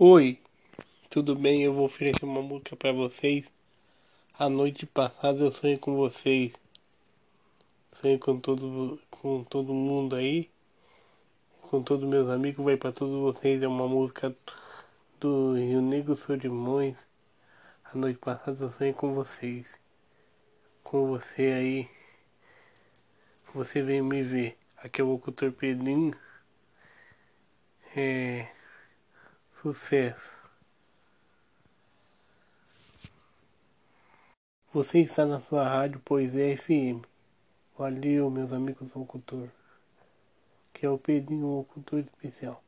Oi, tudo bem? Eu vou oferecer uma música para vocês. A noite passada eu sonhei com vocês. Sonhei com todo, com todo mundo aí. Com todos meus amigos. Vai para todos vocês. É uma música do Rio Negro Solimões. A noite passada eu sonhei com vocês. Com você aí. Você vem me ver. Aqui é o locutor Pedrinho. É sucesso. Você está na sua rádio Poesia FM. Valeu, meus amigos locutor. Que é o Pedrinho, locutor especial.